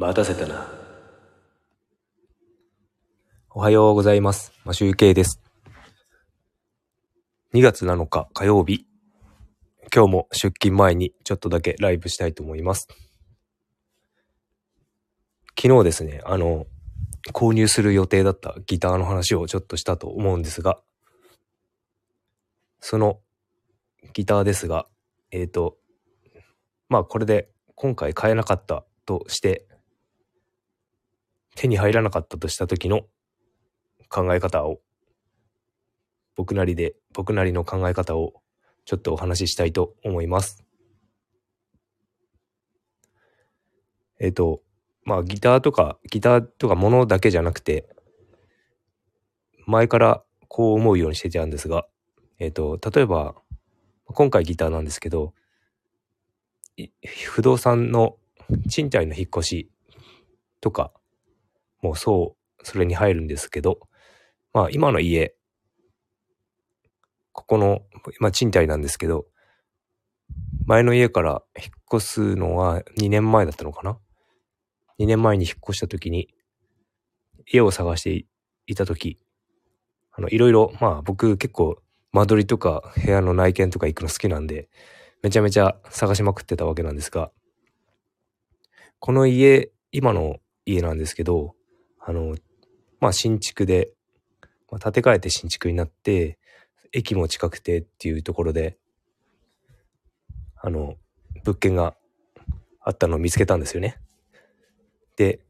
待たせたな。おはようございます。マシュウケイです。2月7日火曜日。今日も出勤前にちょっとだけライブしたいと思います。昨日ですね、あの、購入する予定だったギターの話をちょっとしたと思うんですが、そのギターですが、えっ、と、まあこれで今回買えなかったとして、手に入らなかったとした時の考え方を、僕なりで、僕なりの考え方をちょっとお話ししたいと思います。えっ、と、まあギターとか、ギターとかものだけじゃなくて、前からこう思うようにしてたんですが、えっ、と、例えば、今回ギターなんですけど、不動産の賃貸の引っ越しとかもうそう、それに入るんですけど、まあ今の家、ここの、今賃貸なんですけど、前の家から引っ越すのは2年前だったのかな ?2 年前に引っ越した時に、家を探していた時、あの、いろいろ、まあ僕結構間取りとか部屋の内見とか行くの好きなんで、めちゃめちゃ探しまくってたわけなんですが、この家、今の家なんですけど、あの、まあ新築で、まあ、建て替えて新築になって、駅も近くてっていうところで、あの、物件があったのを見つけたんですよね。で、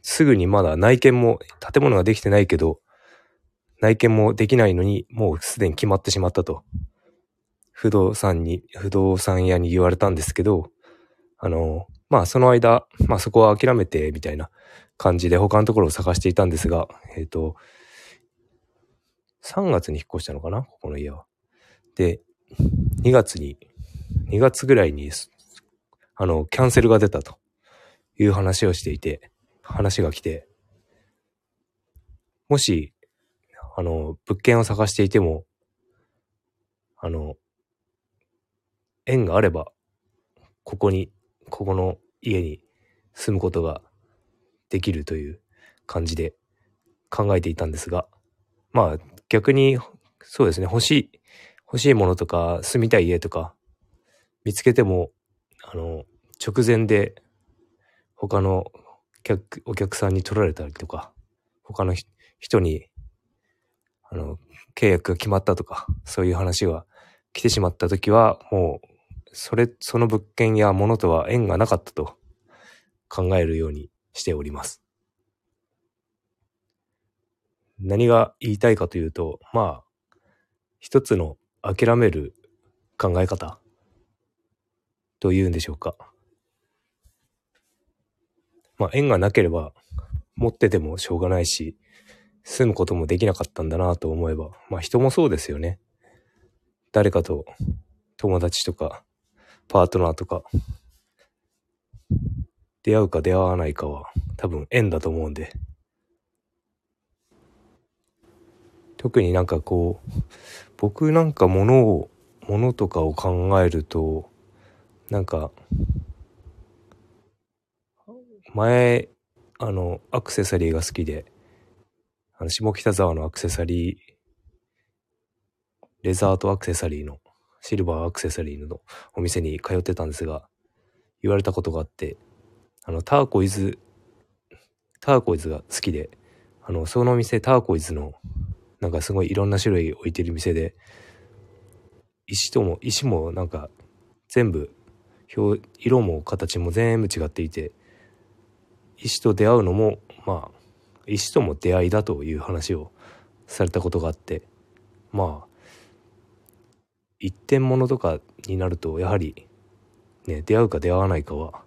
すぐにまだ内見も、建物ができてないけど、内見もできないのに、もうすでに決まってしまったと。不動産に、不動産屋に言われたんですけど、あの、まあその間、まあそこは諦めて、みたいな感じで他のところを探していたんですが、えっ、と、3月に引っ越したのかな？ここの家は。で、2月に、2月ぐらいに、あの、キャンセルが出たという話をしていて、話が来て、もし、あの、物件を探していても、あの、縁があれば、ここに、ここの家に住むことができるという感じで考えていたんですが、まあ逆に、そうですね、欲しい、欲しいものとか、住みたい家とか、見つけても、あの、直前で他の客お客さんに取られたりとか、他の人に、あの、契約が決まったとか、そういう話が来てしまった時は、もう、それ、その物件や物とは縁がなかったと考えるようにしております。何が言いたいかというと、まあ、一つの諦める考え方というんでしょうか。まあ、縁がなければ持っててもしょうがないし、住むこともできなかったんだなと思えば、まあ人もそうですよね。誰かと友達とかパートナーとか出会うか出会わないかは多分縁だと思うんで。特になんかこう、僕なんか物を、物とかを考えると、なんか、前、あの、アクセサリーが好きで、あの、下北沢のアクセサリー、レザーとアクセサリーの、シルバーアクセサリーのお店に通ってたんですが、言われたことがあって、あの、ターコイズ、ターコイズが好きで、あの、そのお店ターコイズの、なんかすごいいろんな種類置いてる店で、石とも、石もなんか全部、表、色も形も全部違っていて、石と出会うのも、まあ、石とも出会いだという話をされたことがあって、まあ、一点物とかになると、やはり、ね、出会うか出会わないかは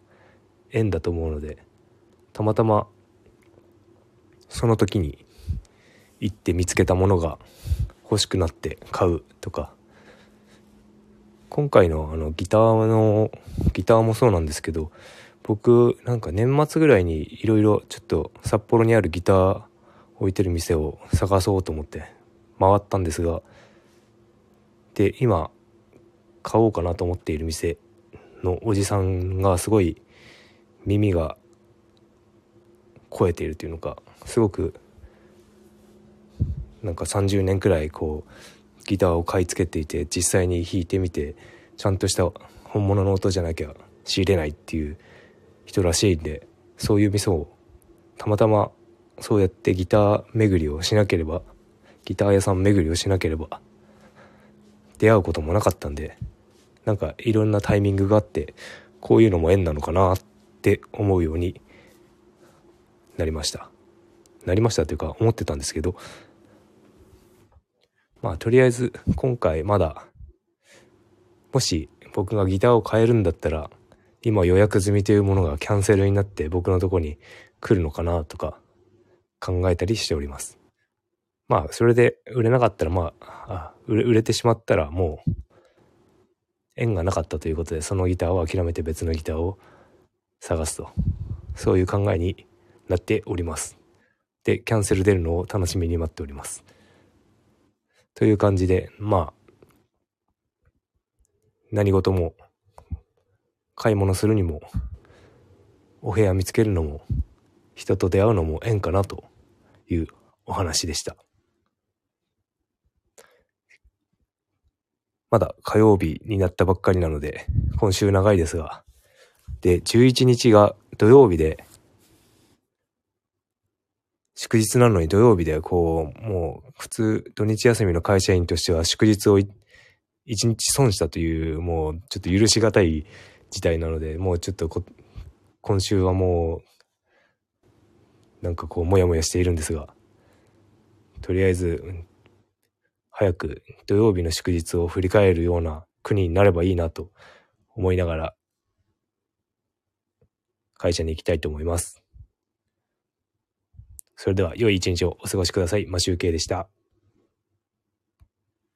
縁だと思うので、たまたま、その時に行って見つけたものが欲しくなって買うとか、今回のあのギターの、ギターもそうなんですけど、僕なんか年末ぐらいにいろいろちょっと札幌にあるギター置いてる店を探そうと思って回ったんですが、で、今買おうかなと思っている店のおじさんがすごい耳が超えているというのかすごくなんか30年くらいこうギターを買い付けていて実際に弾いてみてちゃんとした本物の音じゃなきゃ仕入れないっていう人らしいんでそういう店をたまたまそうやってギター巡りをしなければギター屋さん巡りをしなければ出会うこともなかったんでなんかいろんなタイミングがあってこういうのも縁なのかなって思うようになりましたなりましたというか思ってたんですけどまあとりあえず今回まだもし僕がギターを変えるんだったら今予約済みというものがキャンセルになって僕のとこに来るのかなとか考えたりしております。まあそれで売れなかったらまああ売れ売れてしまったらもう縁がなかったということでそのギターを諦めて別のギターを探すとそういう考えになっております。でキャンセル出るのを楽しみに待っております。という感じでまあ何事も買い物するにもお部屋見つけるのも人と出会うのも縁かなというお話でした。まだ火曜日になったばっかりなので今週長いですが。で11日が土曜日で祝日なのに土曜日でこうもう普通土日休みの会社員としては祝日を一日損したという、もうちょっと許しがたい事態なので、もうちょっと今週はもう、なんかこう、もやもやしているんですが、とりあえず、早く土曜日の祝日を振り返るような国になればいいなと思いながら、会社に行きたいと思います。それでは良い一日をお過ごしください。マシュウケイでした。